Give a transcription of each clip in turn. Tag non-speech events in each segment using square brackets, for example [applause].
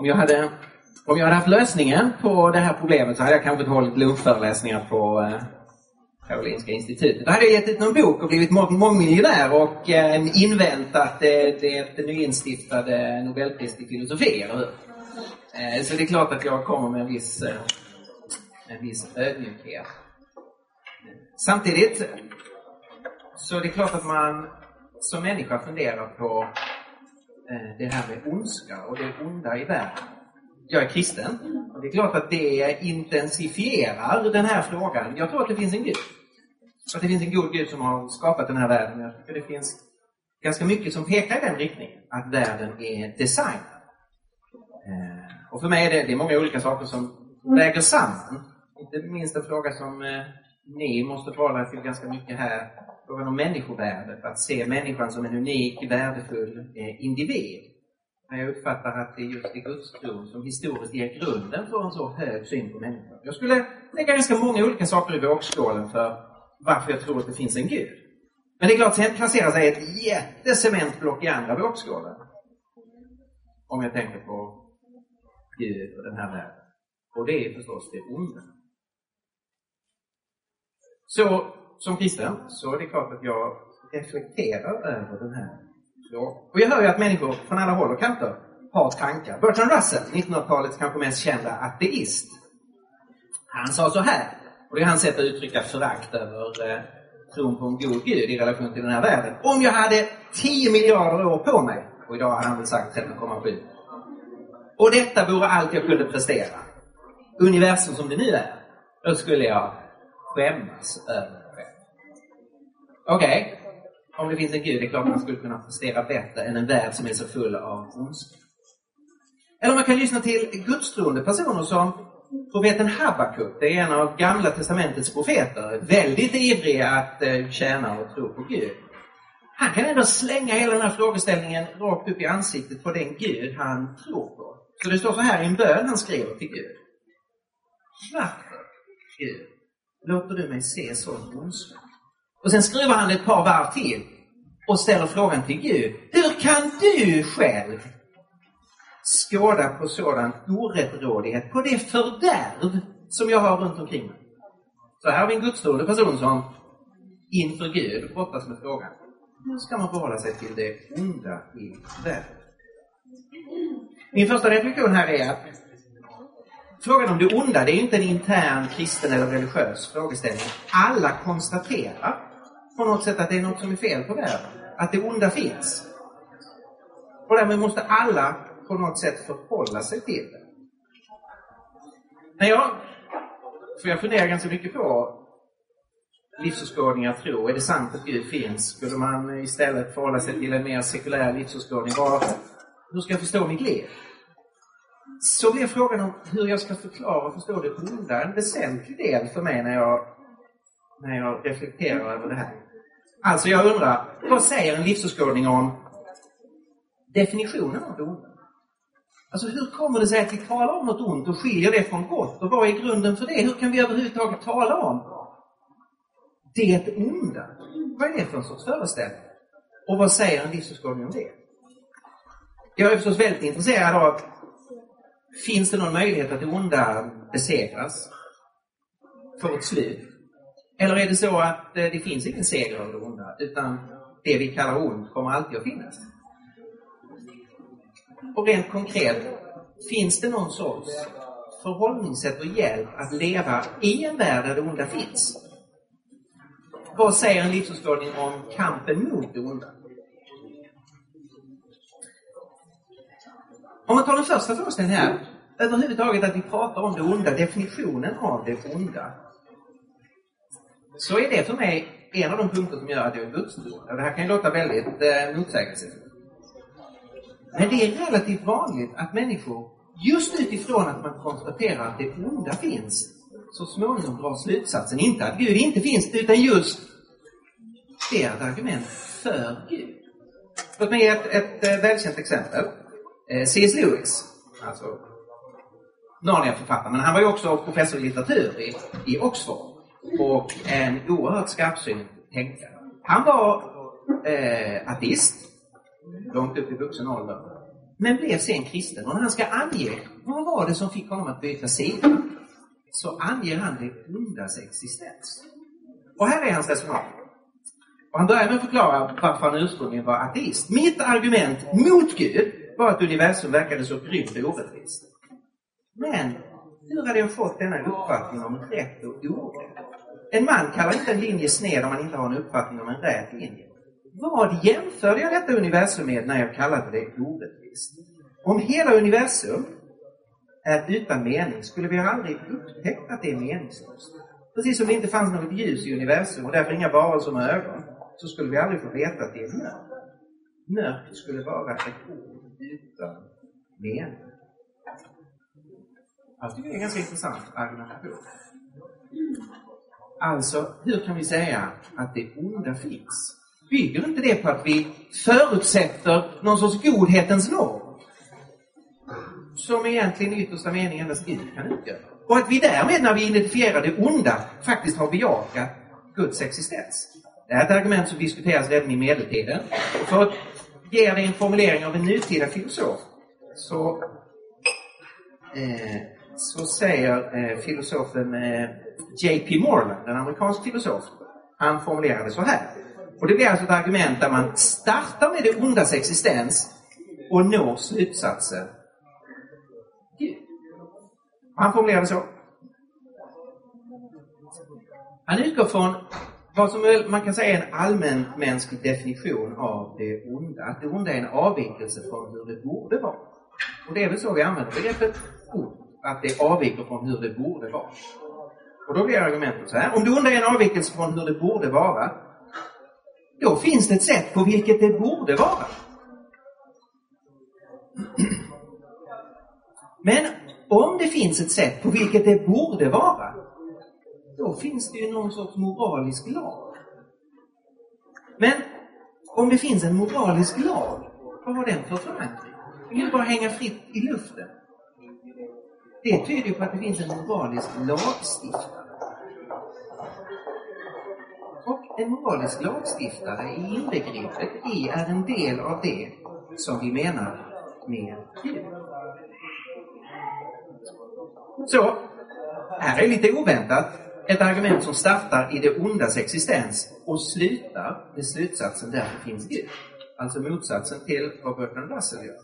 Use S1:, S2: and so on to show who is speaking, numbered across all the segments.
S1: Om jag hade om jag hade haft lösningen på det här problemet så hade jag kanske inte hållit lunchföreläsningar på eh, Karolinska institutet. Då hade jag gett ut någon bok och blivit mång mångmiljonär och eh, inväntat eh, det, det nyinstiftade Nobelpriset i filosofi, eller hur? Eh, så det är klart att jag kommer med en viss, eh, en viss ödmjukhet. Samtidigt så är det klart att man som människa funderar på Eh, det här med ondska och det onda i världen jag är kristen. Och det är klart att det intensifierar den här frågan. Jag tror att det finns en Gud. Att det finns en god Gud som har skapat den här världen. Jag tycker det finns ganska mycket som pekar i den riktningen. Att världen är designad. Eh, och för mig är det, det är många olika saker som väger samman. Inte minst en fråga som eh, ni måste förhålla er till ganska mycket här. Frågan om människovärdet. Att se människan som en unik, värdefull eh, individ. Men jag uppfattar att det är just i gudstron som historiskt ger grunden för en så hög syn på människan. Jag skulle lägga ganska många olika saker i vågskålen för varför jag tror att det finns en Gud. Men det är klart, sen placerar sig ett jättecementblock i andra vågskålen. Om jag tänker på Gud och den här världen. Och det är förstås det onda. Så som kristen så är det klart att jag reflekterar över den här och jag hör ju att människor från alla håll och kanter har tankar. Bertrand Russell, 1900-talets kanske mest kända ateist. Han sa så här, och det är hans sätt att uttrycka förakt över eh, tron på en god Gud i relation till den här världen. Om jag hade 10 miljarder år på mig, och idag har han väl sagt 13,7, och detta vore allt jag kunde prestera, universum som det nu är, då skulle jag skämmas över. Okej, okay om det finns en Gud, det är klart att man skulle kunna prestera bättre än en värld som är så full av ondska. Eller man kan lyssna till gudstroende personer som profeten Habakuk, det är en av Gamla Testamentets profeter, väldigt ivrig att eh, tjäna och tro på Gud. Han kan ändå slänga hela den här frågeställningen rakt upp i ansiktet på den Gud han tror på. Så det står så här i en bön han skriver till Gud. Varför, Gud, låter du mig se sån ondska? Och sen skruvar han ett par varv till och ställer frågan till Gud. Hur kan du själv skåda på sådan orättrådighet, på det fördärv som jag har runt omkring mig? Så här har vi en gudstroende person som inför Gud brottas med frågan. Hur ska man förhålla sig till det onda i världen? Min första reflektion här är att frågan om det onda, det är inte en intern kristen eller religiös frågeställning. Alla konstaterar på något sätt att det är något som är fel på världen. Att det onda finns. Och därmed måste alla på något sätt förhålla sig till det. När jag, för jag funderar ganska mycket på livsåskådningar, tro. Är det sant att Gud finns? Skulle man istället förhålla sig till en mer sekulär livsåskådning? hur ska jag förstå mitt liv? Så blir frågan om hur jag ska förklara och förstå det onda en väsentlig del för mig när jag, när jag reflekterar över det här. Alltså jag undrar, vad säger en livsåskådning om definitionen av det onda? Alltså hur kommer det sig att vi talar om något ont och skiljer det från gott? Och vad är grunden för det? Hur kan vi överhuvudtaget tala om det onda? Vad är det för en sorts föreställning? Och vad säger en livsåskådning om det? Jag är förstås väldigt intresserad av, finns det någon möjlighet att det onda besegras? Får ett slut? Eller är det så att eh, det finns ingen seger över det onda, utan det vi kallar ont kommer alltid att finnas? Och rent konkret, finns det någon sorts förhållningssätt och hjälp att leva i en värld där det onda finns? Vad säger en livsåskådning om kampen mot det onda? Om man tar den första frågan här, överhuvudtaget att vi pratar om det onda, definitionen av det onda så är det för mig en av de punkter som gör att jag är gudstroende. Det här kan ju låta väldigt eh, motsägelsefullt. Men det är relativt vanligt att människor, just utifrån att man konstaterar att det onda finns, så småningom drar slutsatsen, inte att Gud inte finns, utan just det är ett argument för Gud. Låt mig ge ett, ett, eh, välkänt exempel. Eh, C.S. Lewis, alltså Narnia-författaren, men han var ju också professor i litteratur i, i Oxford och en oerhört skarpsynt tänkare. Han var eh, ateist, långt upp i vuxen ålder. men blev sen kristen. Och när han ska ange vad var det som fick honom att byta sida, så anger han det ondas existens. Och här är hans resonemang. Och han börjar med att förklara varför han ursprungligen var ateist. Mitt argument mot Gud var att universum verkade så grymt och orättvist. Men hur hade jag fått denna uppfattning om rätt och orätt? En man kallar inte en linje sned om man inte har en uppfattning om en rät linje. Vad jämförde jag detta universum med när jag kallade det orättvist? Om hela universum är utan mening skulle vi aldrig upptäckt att det är meningslöst. Precis som det inte fanns något ljus i universum och därför inga varelser med ögon, så skulle vi aldrig få veta att det är mörkt. Mörkt skulle vara ett ord utan mening. Jag tycker det är en ganska intressant argumentation. Alltså, hur kan vi säga att det onda finns? Bygger inte det på att vi förutsätter någon sorts godhetens norm? Som egentligen i yttersta mening endast Gud kan utgöra. Och att vi därmed, när vi identifierar det onda, faktiskt har bejakat Guds existens. Det här är ett argument som diskuteras redan i medeltiden. Och för att ge dig en formulering av en nutida filosof, så, eh, så säger eh, filosofen eh, J.P. Moreland, en amerikansk filosof, han formulerade så här. Och det blir alltså ett argument där man startar med det ondas existens och når slutsatsen Gud. Han formulerade så. Han utgår från vad som man kan säga är en allmänmänsklig definition av det onda. Att det onda är en avvikelse från hur det borde vara. Och det är väl så vi använder begreppet ond. att det avviker från hur det borde vara. Och då blir argumentet så här. Om du undrar en avvikelse från hur det borde vara, då finns det ett sätt på vilket det borde vara. Men om det finns ett sätt på vilket det borde vara, då finns det ju någon sorts moralisk lag. Men om det finns en moralisk lag, vad har den för förankring? Den kan bara hänga fritt i luften. Det tyder ju på att det finns en moralisk lagstiftning. Och en moralisk lagstiftare är inbegripet i, är en del av det som vi menar med Gud. Så, här är lite oväntat ett argument som startar i det ondas existens och slutar med slutsatsen där det finns Gud. Alltså motsatsen till vad Bertrand Russell gör.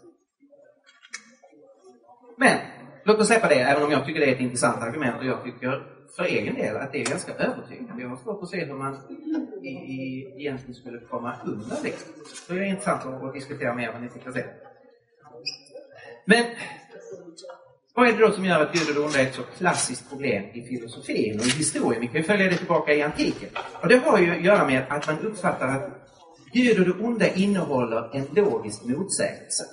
S1: Men, låt oss släppa det, även om jag tycker det är ett intressant argument och jag tycker för egen del att det är ganska övertygande. Jag har svårt att se hur man i, i, egentligen skulle komma undan det. Så det är intressant att, att diskutera mer vad ni tycker sen. Men vad är det då som gör att Gud och det onda är ett så klassiskt problem i filosofin och i historien? Vi kan ju följa det tillbaka i antiken. Och det har ju att göra med att man uppfattar att Gud och det onda innehåller en logisk motsägelse.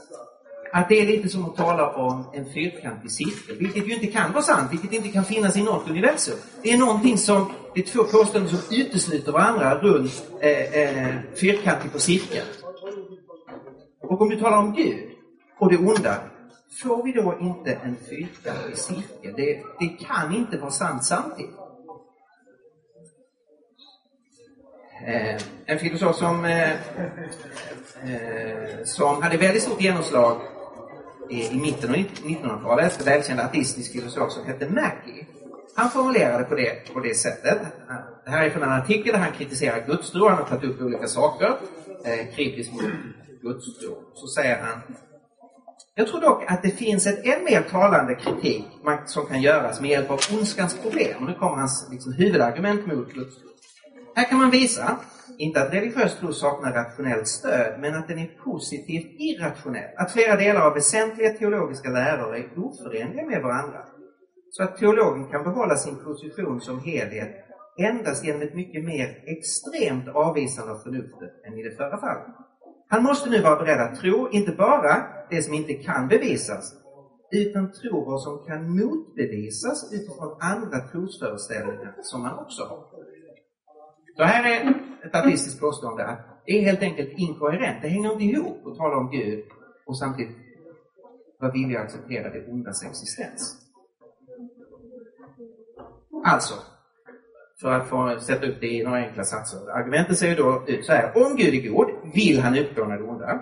S1: Att det är lite som att tala om en fyrkantig cirkel, vilket ju inte kan vara sant, vilket inte kan finnas i något universum. Det är någonting som, det är två påståenden som utesluter varandra runt eh, eh, fyrkantig på cirkeln. Och om du talar om Gud och det onda, får vi då inte en fyrkantig cirkel? Det, det kan inte vara sant samtidigt. Eh, en filosof som, eh, eh, som hade väldigt stort genomslag i, mitten av 1900-talet, en välkänd ateistisk filosof som hette Mackie. Han formulerade på det, på det sättet. Det här är från en artikel där han kritiserar gudstro. Han har tagit upp olika saker eh, kritiskt mot gudstro. Så säger han jag tror dock att det finns ett än mer talande kritik som kan göras med hjälp av ondskans problem. Och nu kommer hans liksom, huvudargument mot gudstro. Här kan man visa, inte att religiös tro saknar rationellt stöd, men att den är positivt irrationell. Att flera delar av väsentliga teologiska läror är oförenliga med varandra. Så att teologen kan behålla sin position som helhet endast genom ett mycket mer extremt avvisande av förnuftet än i det förra fallet. Han måste nu vara beredd att tro, inte bara det som inte kan bevisas, utan tro vad som kan motbevisas utifrån andra trosföreställningar som man också har. Så här är ett ateistiskt påstående att det är helt enkelt inkoherent. Det hänger inte ihop att tala om Gud och samtidigt vara villig att acceptera det ondas existens. Alltså, för att få sätta upp det i några enkla satser. Argumentet ser ju då ut så här. Om Gud är god vill han utplåna det onda.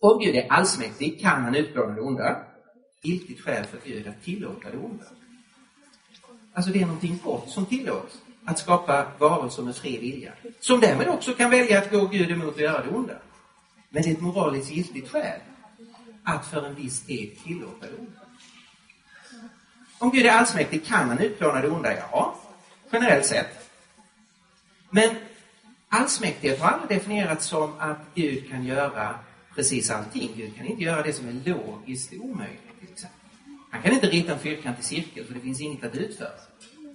S1: Om Gud är allsmäktig kan han utplåna det onda. Giltigt skäl för Gud att tillåta det onda. Alltså det är någonting gott som tillåts. Att skapa varelser med fri vilja. Som därmed också kan välja att gå Gud emot och göra det onda. Men det är ett moraliskt giltigt skäl att för en viss tid tillåta det onda. Om Gud är allsmäktig kan han utplåna det onda? Ja, generellt sett. Men allsmäktighet har aldrig definierats som att Gud kan göra precis allting. Gud kan inte göra det som är logiskt omöjligt, till exempel. Han kan inte rita en fyrkantig cirkel, för det finns inget att utföra.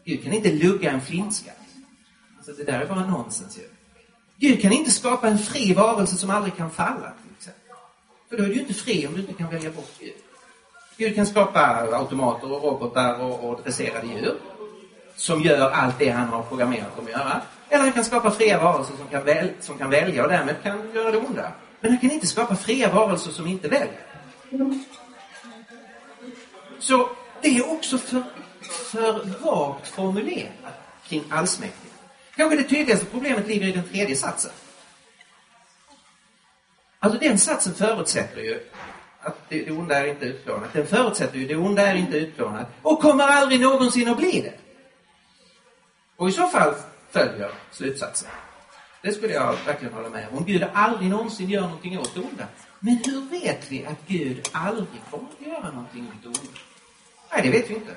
S1: Gud kan inte lugga en flintskatt. Alltså, det där är bara nonsens ju. Gud kan inte skapa en fri varelse som aldrig kan falla, till exempel. För då är du ju inte fri om du inte kan välja bort Gud. Gud kan skapa automater och robotar och, och dresserade djur som gör allt det han har programmerat dem att göra. Eller han kan skapa fria varelser som kan, väl, som kan välja och därmed kan göra det onda. Men han kan inte skapa fria varelser som inte väljer. Så det är också för, för vagt formulerad kring allsmäktige. Kanske det tydligaste problemet ligger i den tredje satsen. Alltså den satsen förutsätter ju att det, det onda är inte utplånat. Den förutsätter ju det onda är inte utplånat och kommer aldrig någonsin att bli det. Och i så fall följer slutsatsen. Det skulle jag verkligen hålla med om. Om Gud aldrig någonsin gör någonting åt det onda. Men hur vet vi att Gud aldrig kommer att göra någonting åt det onda? Nej, det vet vi inte.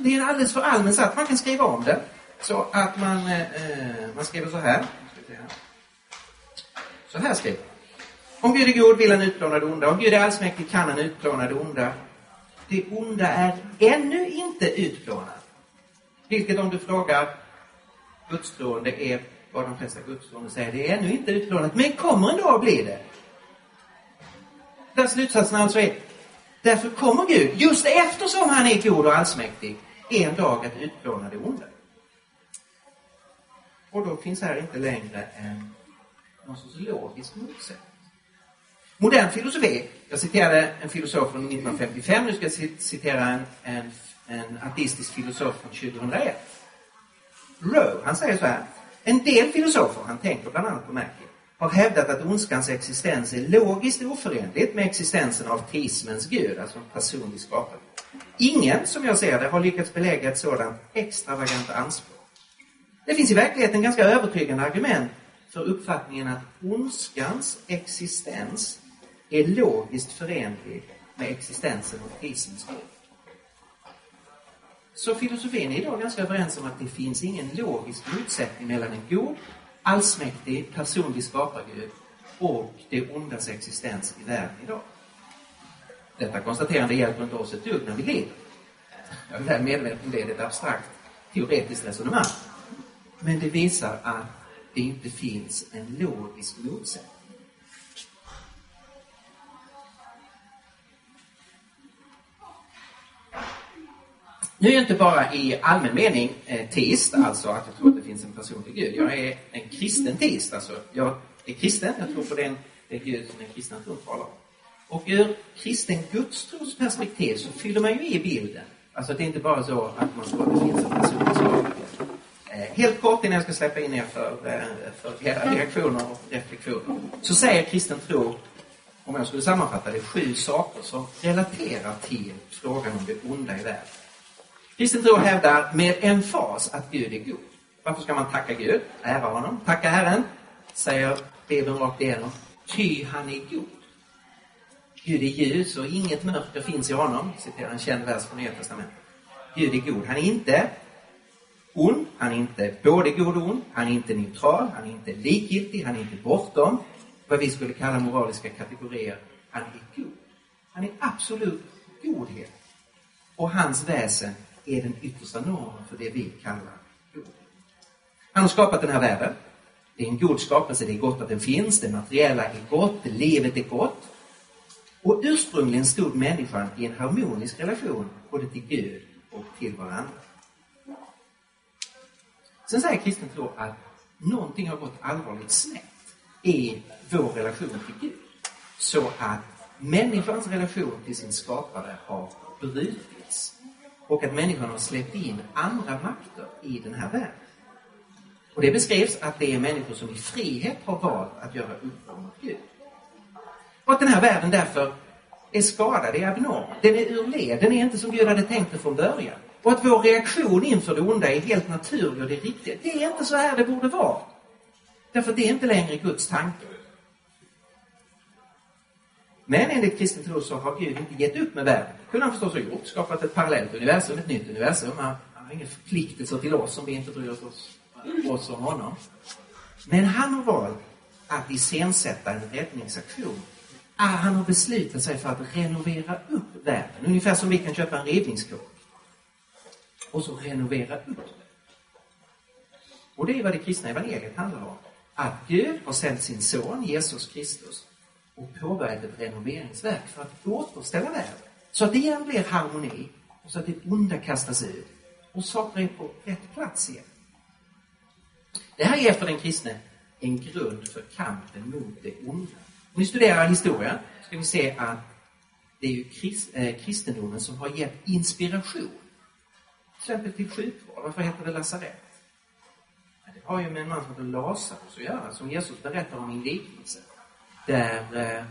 S1: Det är en alldeles för allmän sats. Man kan skriva om det. Så att man, eh, eh man skriver så här. Så här skriver man. Om Gud är god vill han utplåna det onda. Om Gud är allsmäktig kan han utplåna det onda. Det onda är ännu inte utplånat. Vilket om du frågar gudstroende är vad de flesta gudstroende säger. Det är ännu inte utplånat, men kommer en dag att bli det. Där slutsatsen alltså är, därför kommer Gud, just eftersom han är god och allsmäktig, en dag att utplåna det onda. Och då finns här inte längre en, någon sorts logisk motsättning. Modern filosofi, jag citerade en filosof från 1955, nu ska jag citera en, en, en ateistisk filosof från 2001. Rowe, han säger så här. En del filosofer, han tänker bland annat på Mackie, har hävdat att ondskans existens är logiskt oförenligt med existensen av teismens gud, alltså en personlig skapare. Ingen, som jag ser det, har lyckats belägga ett sådant extravagant anspråk. Det finns i verkligheten ganska övertygande argument för uppfattningen att ondskans existens är logiskt förenlig med existensen av teismens gud. Så filosofin är idag ganska överens om att det finns ingen logisk motsättning mellan en god, allsmäktig, personlig skapargud och det ondas existens i världen idag. Detta konstaterande hjälper inte oss ett dugg när vi lever. Jag är väl medveten om det, det är ett abstrakt teoretiskt resonemang. Men det visar att det inte finns en logisk motsättning. Nu är jag inte bara i allmän mening eh, teist, alltså att jag tror att det finns en personlig Gud. Jag är en kristen teist, alltså jag är kristen, jag tror på den, den Gud som den kristna tron talar om. Och ur kristen gudstros perspektiv så fyller man ju i bilden. Alltså det är inte bara så att man tror att det finns en personlig skapelse. Eh, helt kort innan jag ska släppa in er för, eh, för era reaktioner och reflektioner. Så säger kristen tro, om jag skulle sammanfatta det, sju saker som relaterar till frågan om det onda i världen. Kristen tro hävdar med emfas att Gud är god. Varför ska man tacka Gud? Ära honom. Tacka Herren, säger Bibeln rakt igenom. Ty han är god. Gud är ljus och inget mörker finns i honom, citerar en känd vers från Nya Testamentet. Gud är god. Han är inte ond, han är inte både god och ond, han är inte neutral, han är inte likgiltig, han är inte bortom vad vi skulle kalla moraliska kategorier. Han är god. Han är absolut godhet. Och hans väsen är den yttersta normen för det vi kallar god. Han har skapat den här världen. Det är en god skapelse, det är gott att den finns, det materiella är gott, livet är gott. Och ursprungligen stod människan i en harmonisk relation både till Gud och till varandra. Sen säger kristen tro att någonting har gått allvarligt snett i vår relation till Gud. Så att människans relation till sin skapare har brutits och att människan har släppt in andra makter i den här världen. Och det beskrevs att det är människor som i frihet har valt att göra uppror mot Gud. Och att den här världen därför är skadad, är abnorm. Den är ur led, den är inte som Gud hade tänkt det från början. Och att vår reaktion inför det onda är helt naturlig och det är riktigt. Det är inte så här det borde vara. Därför att det är inte längre Guds tanke. Men enligt kristen tro så har Gud inte gett upp med världen. Det kunde han förstås ha gjort, skapat ett parallellt universum, ett nytt universum. Han har inga förpliktelser till oss om vi inte bryr oss, oss om honom. Men han har valt att iscensätta en räddningsaktion. Ah, han har beslutat sig för att renovera upp världen. Ungefär som vi kan köpa en rivningskåk. Och så renovera upp den. Och det är vad det kristna evangeliet handlar om. Att Gud har sänt sin son Jesus Kristus och påbörjat ett renoveringsverk för att återställa världen. Så att det igen blir harmoni och så att det onda kastas ut och saker är på rätt plats igen. Det här ger för den kristne en grund för kampen mot det onda. Om vi studerar historia ska vi se att det är ju krist, eh, kristendomen som har gett inspiration. Till exempel till sjukvård. Varför heter det lasarett? Det har ju med en man som heter Lazarus att göra, som Jesus berättar om i en liknelse. Där eh,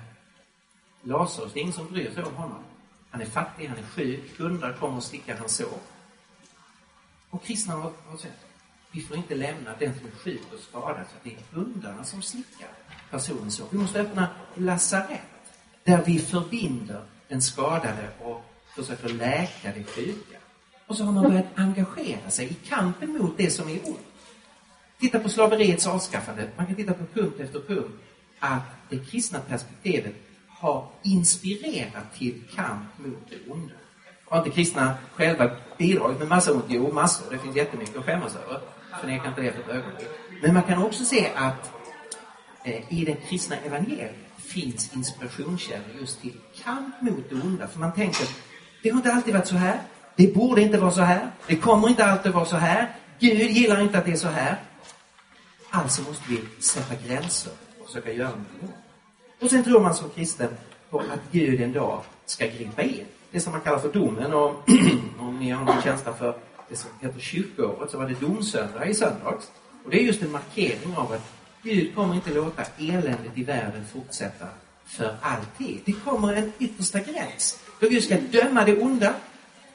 S1: Lazarus, det är ingen som bryr sig om honom. Han är fattig, han är sjuk, hundar kommer och stickar hans sår. Och kristna har, har sett, vi får inte lämna den som är sjuk och skadad så att det är hundarna som slickar personens sår. Vi måste öppna lasarett, där vi förbinder den skadade och försöker läka det sjuka. Och så har man börjat engagera sig i kampen mot det som är ont. Titta på slaveriets avskaffande. Man kan titta på punkt efter punkt att det kristna perspektivet har inspirerat till kamp mot det onda. Har inte kristna själva bidragit med massa ont? Jo, massor. Det finns jättemycket att skämmas över. Förneka inte det för ett ögonblick. Men man kan också se att eh, i den kristna evangeliet finns inspirationskällor just till kamp mot det onda. För man tänker, det har inte alltid varit så här. Det borde inte vara så här. Det kommer inte alltid vara så här. Gud gillar inte att det är så här. Alltså måste vi sätta gränser försöka göra någonting Och sen tror man som kristen på att Gud en dag ska gripa in. Det som man kallar för domen. Och [clears throat] om ni har någon känsla för det som heter kyrkoåret så var det domsöndag i söndags. Och det är just en markering av att Gud kommer inte låta eländet i världen fortsätta för alltid. Det kommer en yttersta gräns. Då Gud ska döma det onda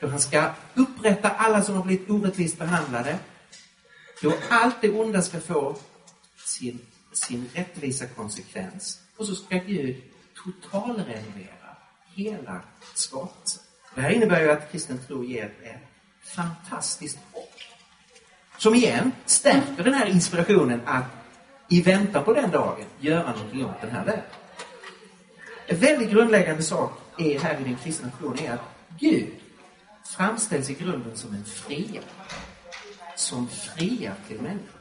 S1: då han ska upprätta alla som har blivit orättvist behandlade. Då allt det onda ska få sin, sin rättvisa konsekvens. Och så ska Gud totalrenovera hela skapelsen. Det här innebär ju att kristen tro ger ett fantastiskt hopp. Som igen stärker den här inspirationen att i väntan på den dagen göra någonting åt den här världen. En väldigt grundläggande sak är här i den kristna tron är att Gud framställs i grunden som en fria. Som friar till människan.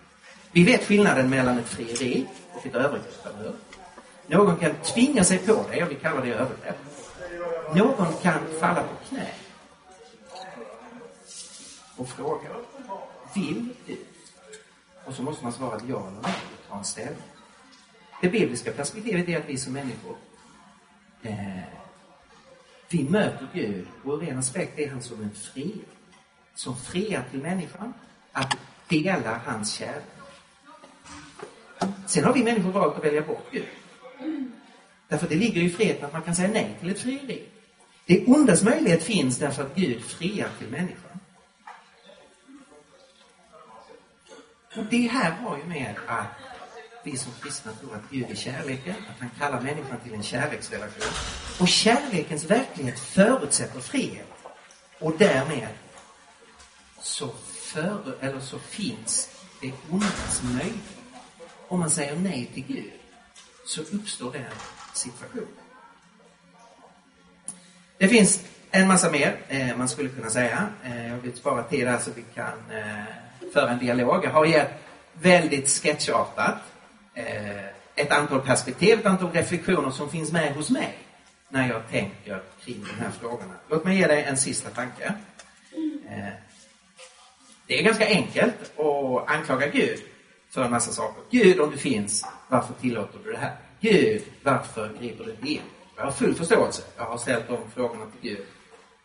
S1: Vi vet skillnaden mellan ett frieri och ett övergrepp, eller hur? Någon kan tvinga sig på dig, och vi kallar det övergrepp. Någon kan falla på knä och fråga, vill du? Och så måste man svara ja eller nej och ta en ställning. Det bibliska perspektivet är att vi som människor eh, vi möter Gud och ur en aspekt är han som en fri. Som friar till människan att dela hans kärlek. Sen har vi människor valt att välja bort Gud. Därför det ligger i friheten att man kan säga nej till ett frieri. Det ondas möjlighet finns därför att Gud friar till människan. Och det här har ju med att vi som kristna tror att Gud är kärleken, att han kallar människan till en kärleksrelation. Och kärlekens verklighet förutsätter frihet. Och därmed så, för, eller så finns det ondas möjlighet. Om man säger nej till Gud så uppstår den situationen. Det finns en massa mer eh, man skulle kunna säga. Eh, jag vill spara tid här så vi kan eh, föra en dialog. Jag har gett väldigt sketchartat eh, ett antal perspektiv, ett antal reflektioner som finns med hos mig när jag tänker kring de här frågorna. Låt mig ge dig en sista tanke. Eh, det är ganska enkelt att anklaga Gud för en massa saker. Gud, om du finns, varför tillåter du det här? Gud, varför griper du inte in? Jag har full förståelse. Jag har ställt de frågorna till Gud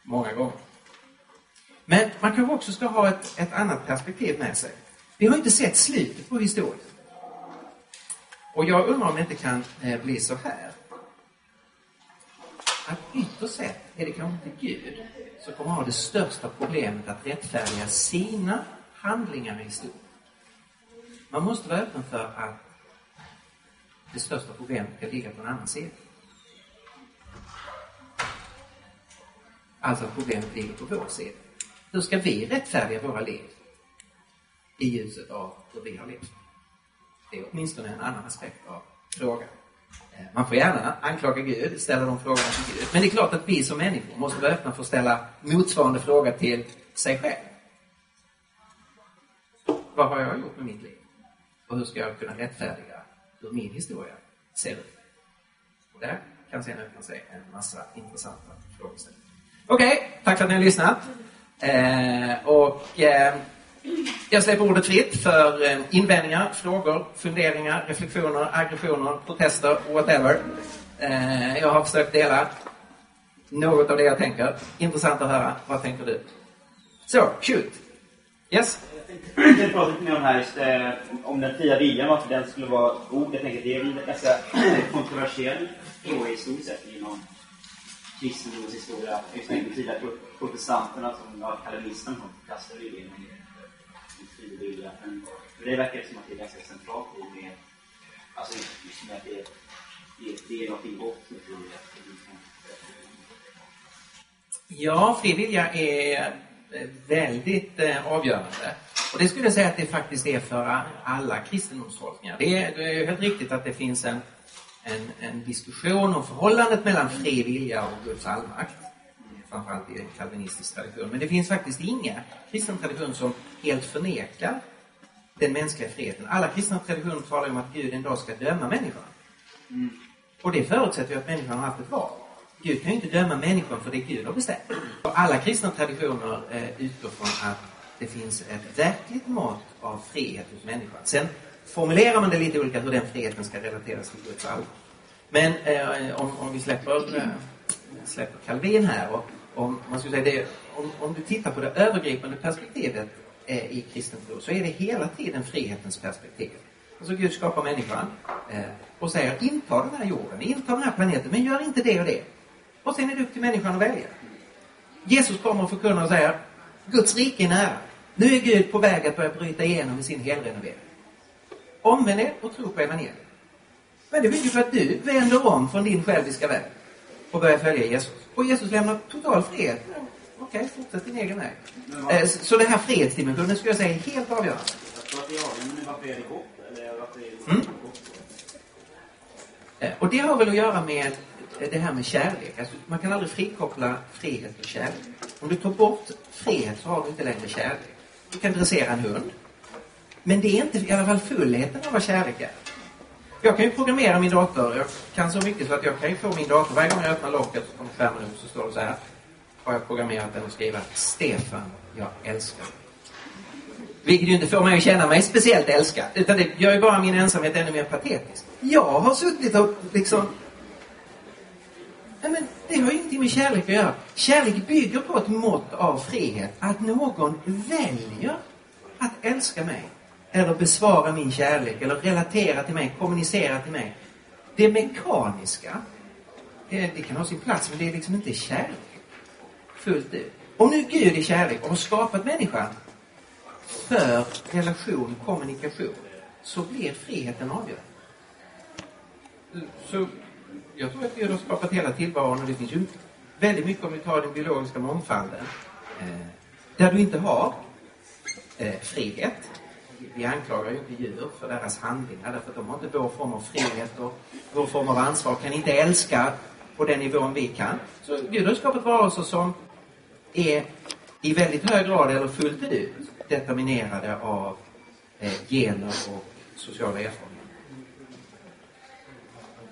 S1: många gånger. Men man kanske också ska ha ett, ett annat perspektiv med sig. Vi har inte sett slutet på historien. Och jag undrar om det inte kan eh, bli så här. att ytterst sett är det kanske inte Gud som kommer ha det största problemet att rättfärdiga sina handlingar i historien. Man måste vara öppen för att det största problemet kan ligga på en annan sida. Alltså att problemet ligger på vår sida. Hur ska vi rättfärdiga våra liv i ljuset av hur vi har levt? Det är åtminstone en annan aspekt av frågan. Eh, man får gärna anklaga Gud, ställa de frågorna till Gud. Men det är klart att vi som människor måste vara öppna för att ställa motsvarande fråga till sig själv. Vad har jag gjort med mitt liv? Och hur ska jag kunna rättfärdiga hur min historia ser ut? Och där kan sen öppna sig en massa intressanta frågeställningar. Okej, okay, tack för att ni har lyssnat. Eh, och eh, jag släpper ordet fritt för eh, invändningar, frågor, funderingar, reflektioner, aggressioner, protester, whatever. Eh, jag har försökt dela något av det jag tänker. Intressant att höra. Vad tänker du? Så, shoot! Yes?
S2: Jag tänkte prata lite mer om här just, eh, om den fria viljan, varför den skulle vara god. Jag tänker det är en ganska [clears throat] kontroversiell fråga historiskt sett inom kristendomens historia. Just den tidiga protestanterna som var kalvinisterna som kastade idén eh, frivilliga. Men det verkar som att det är ganska centralt i med, alltså just med att det, det, det är någonting gott med frivilliga.
S1: Ja, frivilliga är väldigt eh, avgörande. Och det skulle jag säga att det faktiskt är för alla kristendomstolkningar. Det är, det är helt riktigt att det finns en, en, en diskussion om förhållandet mellan fri vilja och Guds allmakt framförallt i kalvinistisk tradition. Men det finns faktiskt inga kristna traditioner som helt förnekar den mänskliga friheten. Alla kristna traditioner talar om att Gud en dag ska döma människan. Mm. Och det förutsätter ju att människan har haft ett val. Gud kan ju inte döma människan för det Gud har bestämt. Och alla kristna traditioner eh, utgår från att det finns ett verkligt mått av frihet hos människan. Sen formulerar man det lite olika hur den friheten ska relateras till Guds allvar. Men eh, om, om vi släpper, eh, släpper Calvin här och om, man skulle säga det, om, om du tittar på det övergripande perspektivet eh, i kristen tro så är det hela tiden frihetens perspektiv. Alltså Gud skapar människan eh, och säger inta den här jorden, inta den här planeten, men gör inte det och det. Och sen är det upp till människan att välja. Jesus kommer och förkunnar och säger Guds rike är nära. Nu är Gud på väg att börja bryta igenom i sin helrenovering. Omvänd er och tro på evangeliet. Men det bygger på att du vänder om från din själviska väg och börjar följa Jesus. Och Jesus lämnar total frihet. Okej, okay, fortsätt din egen väg. Eh, så den här frihetsdimensionen skulle jag säga är helt avgörande.
S2: Jag tror att det är avgörande, men varför är det gott? Eller varför är mm.
S1: Eh, och det har väl att göra med Eh, det här med kärlek. Alltså, man kan aldrig frikoppla frihet och kärlek. Om du tar bort frihet så har du inte längre kärlek. Du kan dressera en hund. Men det är inte i alla fall fullheten av vad kärlek är. Jag kan ju programmera min dator. Jag kan så mycket så att jag kan ju få min dator. Varje gång jag öppnar locket på skärmen så står det så här. Har jag programmerat den och skriva Stefan, jag älskar dig. Vilket ju inte får mig att känna mig speciellt älskad. Utan det gör ju bara min ensamhet ännu mer patetisk. Jag har suttit och liksom... Nej, men det har ingenting med kärlek att göra. Kärlek bygger på ett mått av frihet. Att någon väljer att älska mig eller besvara min kärlek, eller relatera till mig, kommunicera till mig. Det mekaniska, eh, det, kan ha sin plats, men det är liksom inte kärlek fullt ut. Om nu Gud är kärlek och har skapat människan för relation, kommunikation, så blir friheten avgörande. Så jag tror att Gud har skapat hela tillvaron och det finns ju väldigt mycket om vi tar den biologiska mångfalden. Eh, där du inte har eh, frihet, vi anklagar ju inte djur för deras handlingar därför att de har inte vår form av frihet och vår form av ansvar, kan inte älska på den nivån vi kan. Så Gud har skapat varelser som är i väldigt hög grad eller fullt ut determinerade av eh, gener och sociala erfarenheter.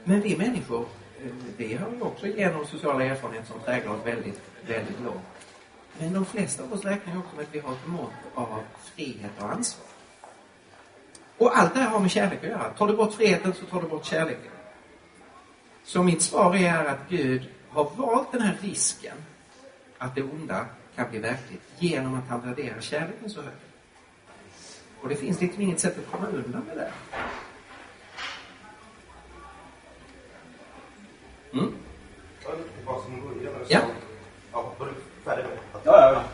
S1: Men vi människor, vi har ju också genom sociala erfarenheter som präglar oss väldigt, väldigt långt. Men de flesta av oss räknar ju också med att vi har ett mått av frihet och ansvar. Och allt det här har med kärlek att göra. Tar du bort friheten så tar du bort kärleken. Så mitt svar är att Gud har valt den här risken att det onda kan bli verkligt genom att han värderar kärleken så högt. Och det finns liksom inget sätt att komma undan med det.
S3: Mm? Vad som färdig med
S2: Ja, ja, ja.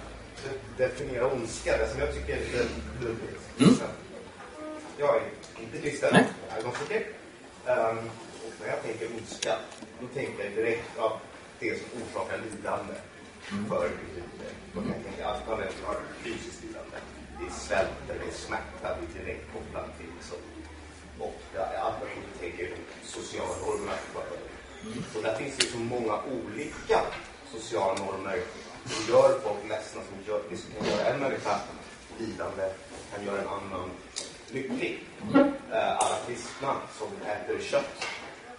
S3: definiera ondska, det som jag tycker är lite luddigt.
S1: Mm.
S3: Jag är inte kristen,
S1: Nej.
S3: agnostiker. Um, och när jag tänker ondska, då tänker jag direkt av det som orsakar lidande för individer. Då kan jag tänka allt vad människor har fysiskt lidande. Det är svält, det är smärta, det är direkt kopplat till så. Och det vad vi tänker sociala normer. Och där finns det så många olika sociala normer som gör folk ledsna, som gör, som kan göra en människa lidande kan göra en annan lycklig. Äh, alla kristna som äter kött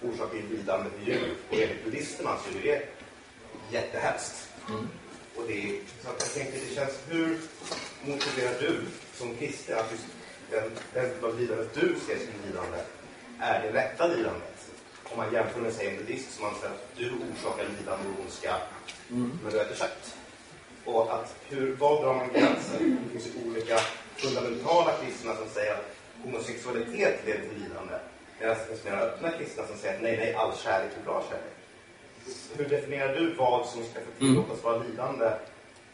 S3: orsakar ju lidande för djur. Och enligt buddhisterna så är det jättehemskt. Och det är, så att jag tänker, det känns, hur motiverar du som kristen att just den, den typ av lidande du ser som lidande är det rätta lidandet? Om man jämför med sig en buddhist som anser att du orsakar lidande och ondska men du äter kött. Och att hur, var drar man gränsen? Det finns ju olika fundamentala kristna som säger att homosexualitet leder till lidande. Medan det finns mer öppna kristna som säger att nej, nej, all kärlek är bra kärlek. Hur definierar du vad som ska få tillåtas vara lidande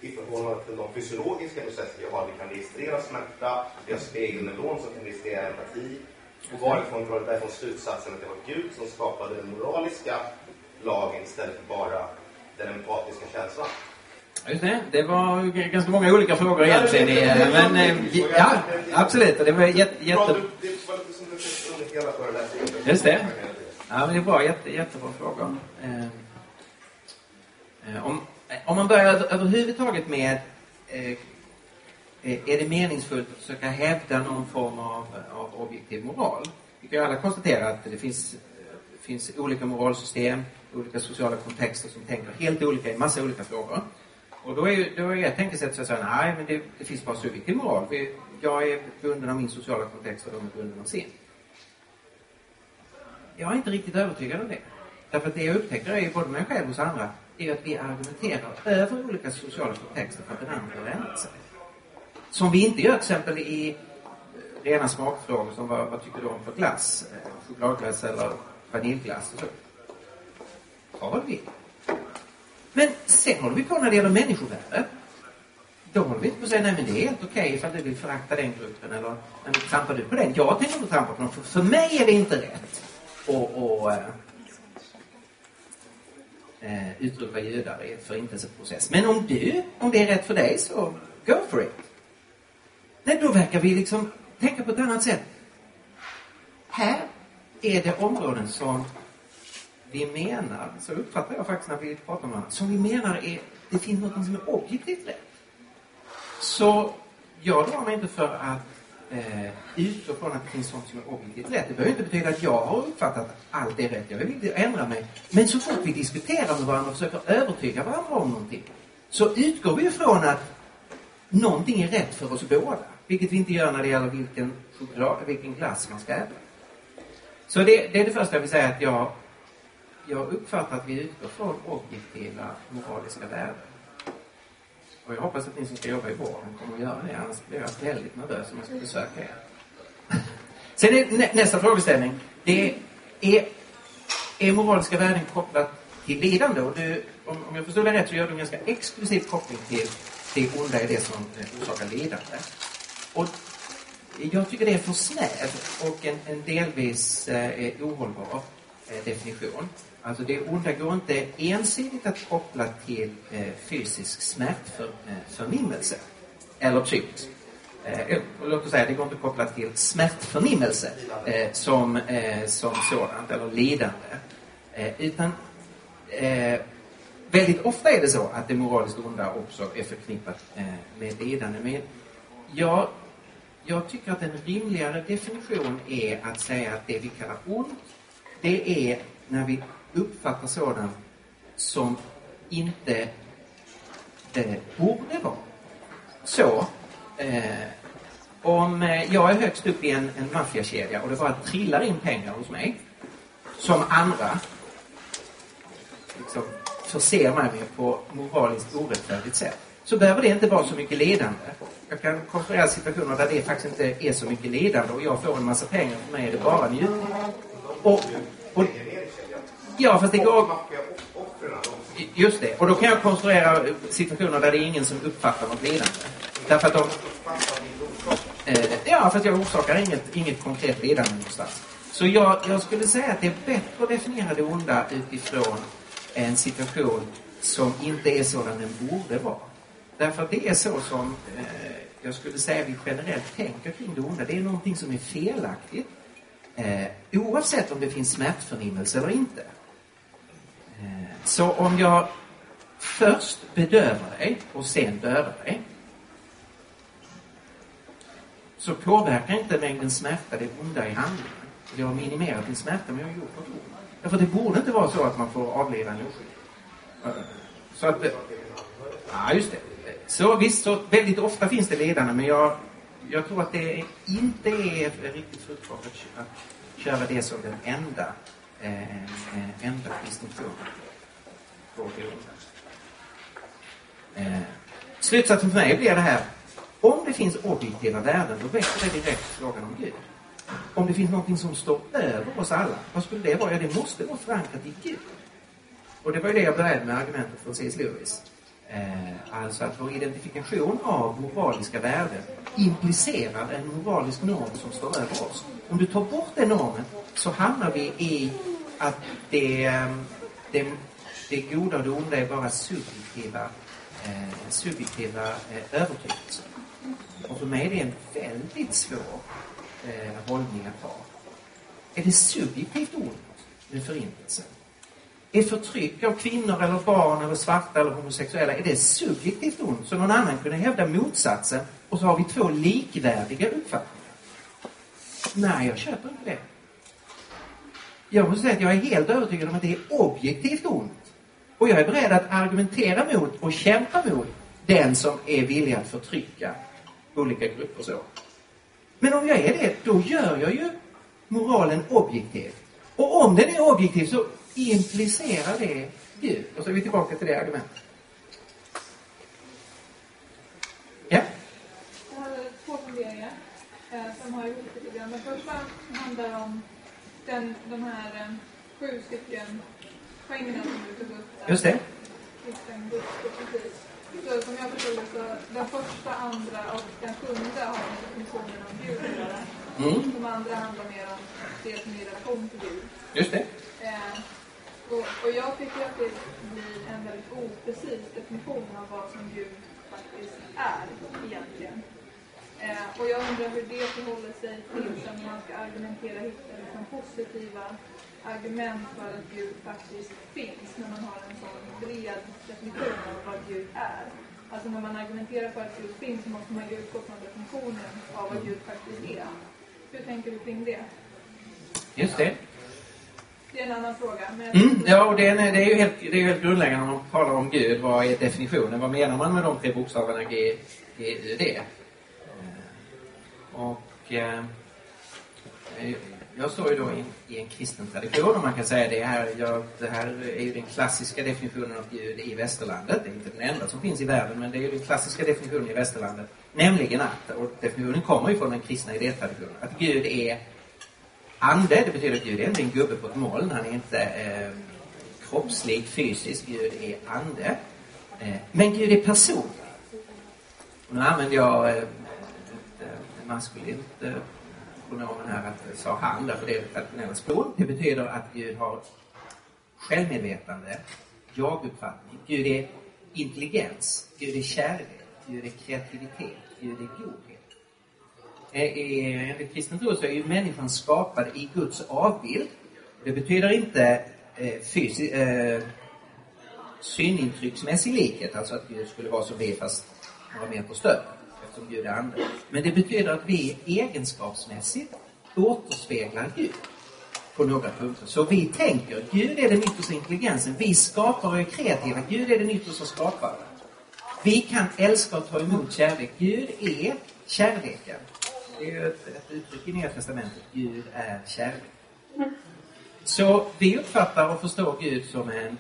S3: i förhållande till de fysiologiska processer vi har? Vi kan registrera smärta, vi har spegelneuron som kan registrera empati. Och varifrån drar det därifrån slutsatsen att det var Gud som skapade den moraliska lagen istället för bara den empatiska känslan?
S1: Just det, det var ganska många olika frågor egentligen. i, eh, Men eh, ja, absolut. Det var jätte, jätte,
S3: du- Det var lite som du fick under hela föreläsningen.
S1: Just det. Ja, men det är bra. Jätte, jättebra frågor. Eh, eh, om, om man börjar över- överhuvudtaget med Eh, är det meningsfullt att försöka hävda någon form av, av objektiv moral? Vi kan ju alla konstatera att det finns, eh, finns olika moralsystem, olika sociala kontexter som tänker helt olika i massa olika frågor. Och då är, ju- då är ett tänkesätt så att säga, nej, men det, det finns bara subjektiv moral. Vi- Jag är bunden av min sociala kontext och de är bundna av sin. Jag är inte riktigt övertygad om det. Därför att det jag upptäcker är ju både mig själv och hos andra, är att vi argumenterar över olika sociala kontexter för att den andra har ändra sig. Som vi inte gör till exempel i eh, rena smakfrågor som vad, vad tycker du om för glass? Eh, chokladglass eller vaniljglass och så. Ta vad du vill. Men sen håller vi på när det gäller människovärde. Då håller vi inte på att säga nej men det är helt okej ifall du vill förakta den gruppen eller men trampar du på den? Jag tänker inte trampa på någon för, för mig är det inte rätt att och, eh, eh, utropa judar i en förintelseprocess. Men om du, om det är rätt för dig så go for it. Nej, då verkar vi liksom tänka på ett annat sätt. Här är det områden som vi menar, så uppfattar jag faktiskt när vi pratar om det, som vi menar är, det finns något som är objektivt rätt. Så jag drar mig inte för att eh, utgå från att det finns sånt som är objektivt rätt. Det behöver inte betyda att jag har uppfattat att allt är rätt. Jag vill inte ändra mig. Men så fort vi diskuterar med varandra och försöker övertyga varandra om någonting så utgår vi ifrån att någonting är rätt för oss båda. Vilket vi inte gör när det gäller vilken, choklad, vilken glass man ska äta. Så det, det är det första jag vill säga att jag, jag uppfattar att vi utgår från objektiva moraliska värden. Och jag hoppas att ni som ska jobba i vården kommer att göra det, annars blir jag väldigt nervös om jag ska besöka er. [laughs] Sen är nä, nästa frågeställning. Det är, är moraliska värden kopplat till lidande? Och du, om, om jag förstår dig rätt så gör du en ganska exklusiv koppling till det onda är det som orsakar lidande. Och jag tycker det är för snäv och en, en delvis eh, ohållbar eh, definition. Alltså det onda går inte ensidigt att koppla till eh, fysisk smärtförnimmelse eh, eller psykisk. Eh, låt oss säga, det går inte att koppla till smärtförnimmelse eh, som, eh, som sådant, eller lidande. Eh, utan eh, väldigt ofta är det så att det moraliskt onda också är förknippat eh, med lidande. Men jag, jag tycker att en rimligare definition är att säga att det vi kallar ont, det är när vi uppfattar sådant som inte det borde vara. Så, eh, om eh, jag är högst upp i en, en maffiakedja och det bara trillar in pengar hos mig, som andra liksom, förser mig med på moraliskt orättfärdigt sätt, så behöver det inte vara så mycket lidande. Jag kan konstruera situationer där det faktiskt inte är så mycket lidande och jag får en massa pengar, för mig är det bara njutning. Och, och, ja, fast det går... Just det. Och då kan jag konstruera situationer där det är ingen som uppfattar något lidande. Därför att de... Eh, ja, för att jag orsakar inget, inget konkret lidande någonstans. Så jag, jag skulle säga att det är bättre att definiera det onda utifrån en situation som inte är sådan den borde vara. Därför att det är så som eh, jag skulle säga vi generellt tänker kring det onda. Det är någonting som är felaktigt. Eh, oavsett om det finns smärtförnimmelse eller inte. Eh, så om jag först bedövar dig och sen dödar dig så påverkar inte mängden smärta det onda i handlingen. Jag har minimerat min smärta, men jag har gjort något ont. Därför det borde inte vara så att man får avleda en oskyldig. Eh, så att... Ja, just det. Så visst, så väldigt ofta finns det ledande, men jag, jag tror att det inte är riktigt fruktbart att, att köra det som den enda, eh, eh enda distinktionen eh, Slutsatsen för mig blir det här. Om det finns objektiva värden, då väcker det direkt frågan om Gud. Om det finns någonting som står över oss alla, vad skulle det vara? Ja, det måste vara förankrat i Gud. Och det var ju det jag började med argumentet från C.S. Lewis. Eh, alltså att vår identifikation av moraliska värden implicerar en moralisk norm som står över oss. Om du tar bort den normen så hamnar vi i att det, ehm, det, det goda och det onda är bara subjektiva, eh, subjektiva eh, övertygelser. Och för mig är det en väldigt svår eh, hållning att ha. Är det subjektivt ont med förintelsen? Är förtryck av kvinnor eller barn eller svarta eller homosexuella, är det subjektivt ont? Så någon annan kunde hävda motsatsen och så har vi två likvärdiga uppfattningar. Nej, jag köper inte det. Jag måste säga att jag är helt övertygad om att det är objektivt ont. Och jag är beredd att argumentera mot och kämpa mot den som är villig att förtrycka olika grupper så. Men om jag är det, då gör jag ju moralen objektiv. Och om den är objektiv så implicerar det Gud. Och så är vi tillbaka till det argumentet. Ja?
S4: Jag har två funderingar eh, som har gjort lite grann. Den första handlar om den, de här eh, sju stycken poängerna som du tog upp. Där.
S1: Just det.
S4: Kristen. Så som jag förstod det så den första, andra och den sjunde har definitionen om Gud att göra.
S1: Mm.
S4: De andra handlar mer om det som är relation till Gud.
S1: Just det.
S4: Eh, och, och jag tycker att det blir en väldigt oprecis definition av vad som Gud faktiskt är egentligen. Eh, och jag undrar hur det förhåller sig till när man ska argumentera, hitta liksom positiva argument för att Gud faktiskt finns när man har en sån bred definition av vad Gud är. Alltså när man argumenterar för att Gud finns så måste man ju utgå från definitionen av vad Gud faktiskt är. Hur tänker du kring det?
S1: Just det.
S4: Det är en annan fråga. Men jag
S1: Mm, ja, och det är, det är ju helt, det är helt grundläggande när man talar om Gud. Vad är definitionen? Vad menar man med de tre bokstäverna G, G, U, D? Eh, Och eh, jag står ju då i, i en kristen tradition och man kan säga det här, ja, det här är ju den klassiska definitionen av Gud i västerlandet. Det är inte den enda som finns i världen, men det är ju den klassiska definitionen i västerlandet. Nämligen att, och definitionen kommer ju från den kristna idétraditionen, att Gud är ande. Det betyder att Gud är inte en gubbe på ett moln. Han är inte eh, kroppslig, fysisk. Gud är ande. Eh, men Gud är person. Och nu använder jag eh, ett eh, maskulint eh, pronomen här, att sa han, därför det är ett traditionellt språk. Det betyder att Gud har självmedvetande, jaguppfattning. Gud är intelligens, Gud är kärlek, Gud är kreativitet, Gud är godhet. Enligt kristen tro så är ju människan skapad i Guds avbild. Det betyder inte eh, fysi, eh, synintrycksmässig likhet, alltså att Gud skulle vara som vi fast några meter större, eftersom Gud är ande. Men det betyder att vi egenskapsmässigt återspeglar Gud på några punkter. Så vi tänker, Gud är den yttersta intelligensen. Vi skapar och är kreativa. Gud är den yttersta skaparen. Vi kan älska och ta emot kärlek. Gud är kärleken. Det är ju ett, ett uttryck i Nya Testamentet. Gud är kärlek. Så vi uppfattar och förstår Gud som en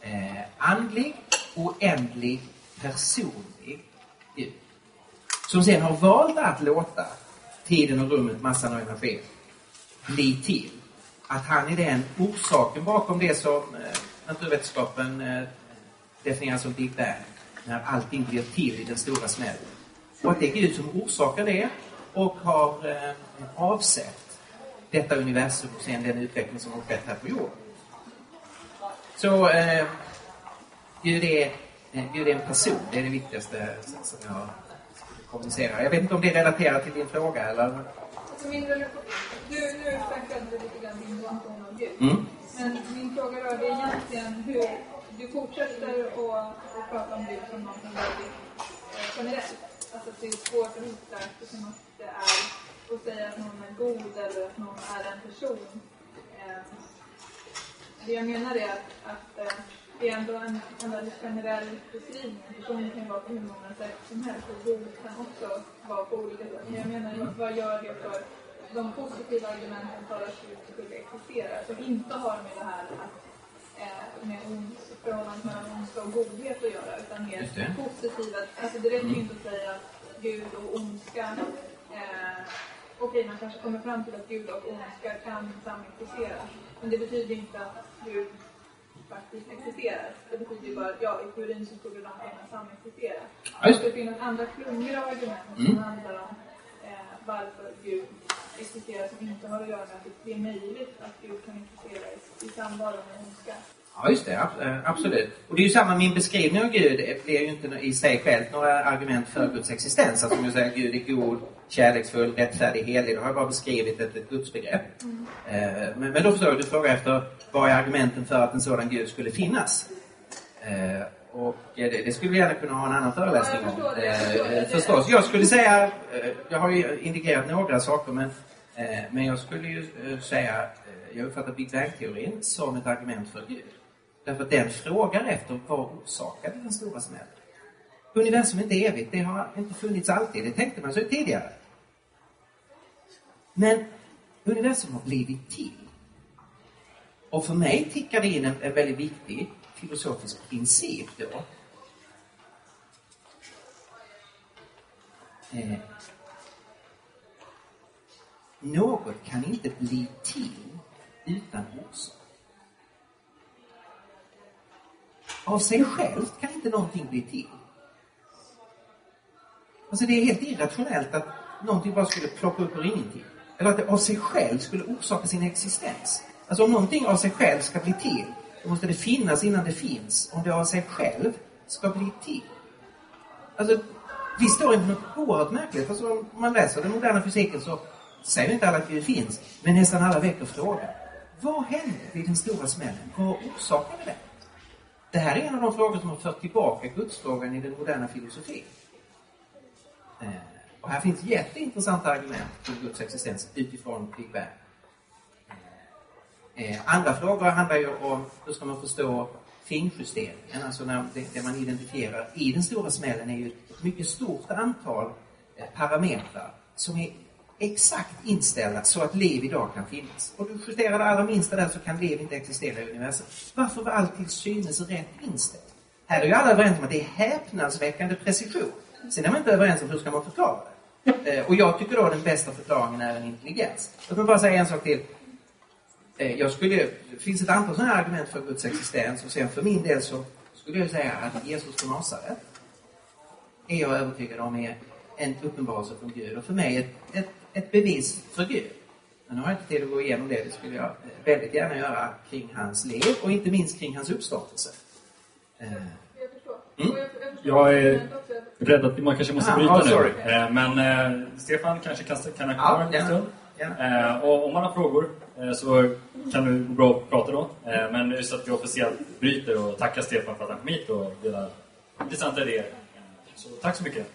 S1: eh, andlig, oändlig, personlig Gud. Som sen har valt att låta tiden och rummet, massan och energin bli till. Att han är den orsaken bakom det som eh, naturvetenskapen eh, definieras som Big Bang, när allting blir till i den stora smällen. Och att det är Gud som orsakar det och har eh, avsett detta universum och sen den utveckling som har skett här på jorden. Så eh, Gud, är, eh, Gud är en person, det är det viktigaste som jag kommunicerar. Jag vet inte om det är relaterat till din fråga eller?
S4: Alltså min relation, du, nu utvecklade du lite grann din relation av Gud.
S1: Mm.
S4: Men min fråga rörde egentligen hur du fortsätter att, att prata om Gud som någonting väldigt eh, generellt. Alltså att det är svårt att hitta eftersom att det är att säga att någon är god eller att någon är en person. Eh, det jag menar är att, att eh, det är ändå en, en väldigt generell beskrivning. En person kan vara på hur många sätt som helst och god kan också vara på olika sätt. Men jag menar, vad gör det för de positiva argumenten för att skulle existera som inte har med det här att, eh, med förhållandet mellan ondska och godhet att göra utan mer positiva. Alltså det räcker ju inte att säga att Gud och ondska eh, Okej, man kanske kommer fram till att Gud och ondska kan samexistera. Men det betyder inte att Gud faktiskt existerar. Det betyder ju bara att ja, i teorin så skulle de kunna samexistera.
S1: Ja, just
S4: det finns andra klungor av argument som
S1: Mm.
S4: handlar om eh, varför Gud existerar som inte har att göra med att det är möjligt att Gud kan existera i, i samvaro med ondska.
S1: Ja, just det. eh, Absolut. Och det är ju samma, min beskrivning av Gud blir ju inte i sig själv några argument för Guds existens. Alltså om jag säger att Gud är god, kärleksfull, rättfärdig, helig, då har jag bara beskrivit ett, ett gudsbegrepp. Eh, Men, men då förstår jag, du frågar efter vad är argumenten för att en sådan Gud skulle finnas? Eh, Och det, det skulle vi gärna kunna ha en annan föreläsning
S4: Ja,
S1: om.
S4: det, jag förstår det.
S1: Förstås. Jag skulle säga, jag har ju indikerat några saker, men, men jag skulle ju säga, jag uppfattar Big Bang-teorin som ett argument för Gud. Därför att den frågar efter vad orsakade den stora smällen? Universum är inte evigt, det har inte funnits alltid, det tänkte man sig tidigare. Men universum har blivit till. Och för mig tickar det in en, en väldigt viktig filosofisk princip då. Eh, något kan inte bli till utan orsak. Av sig självt kan inte någonting bli till. Alltså det är helt irrationellt att någonting bara skulle ploppa upp ur ingenting. Eller att det av sig själv skulle orsaka sin existens. Alltså om någonting av sig själv ska bli till, då måste det finnas innan det finns. Om det av sig själv ska bli till. Alltså, vi står inför något oerhört märkligt. Alltså, om man läser den moderna fysiken så säger inte alla att Gud finns, men nästan alla väcker frågan. Vad hände vid den stora smällen? Vad orsakade det? Det här är en av de frågor som har fört tillbaka gudsfrågan i den moderna filosofin. Eh, och här finns jätteintressanta argument för Guds existens utifrån Big Bang. Eh, eh, andra frågor handlar ju om hur ska man förstå finjusteringen, alltså när det, det man identifierar i den stora smällen är ju ett mycket stort antal parametrar som är exakt inställda så att liv idag kan finnas. Och du justerar det allra minsta där så kan liv inte existera i universum. Varför var allt till synes rätt inställt? Här är ju alla överens om att det är häpnadsväckande precision. Sen är man inte överens om hur ska man förklara det. Eh, och jag tycker då den bästa förklaringen är en intelligens. Låt mig bara säga en sak till. Eh, jag skulle, det finns ett antal sådana här argument för Guds existens och sen för min del så skulle jag säga att Jesus från Nasaret är jag övertygad om är en uppenbarelse från Gud och för mig ett, ett, ett bevis för Gud. Men nu har jag inte tid att gå igenom det, det skulle jag eh, väldigt gärna göra kring hans liv och inte minst kring hans uppståndelse. Eh. Mm.
S4: Jag,
S5: är
S4: också.
S5: rädd att man kanske måste
S1: Ah,
S5: bryta
S1: oh,
S5: nu. Eh, Men eh, Stefan kanske kan,
S1: Ja,
S5: kvar en stund. Eh, och om man har frågor eh, så kan det gå bra att prata då. Eh, men just att vi officiellt bryter och tackar Stefan för att han kom hit och delade intressanta idéer. Eh, Så tack så mycket.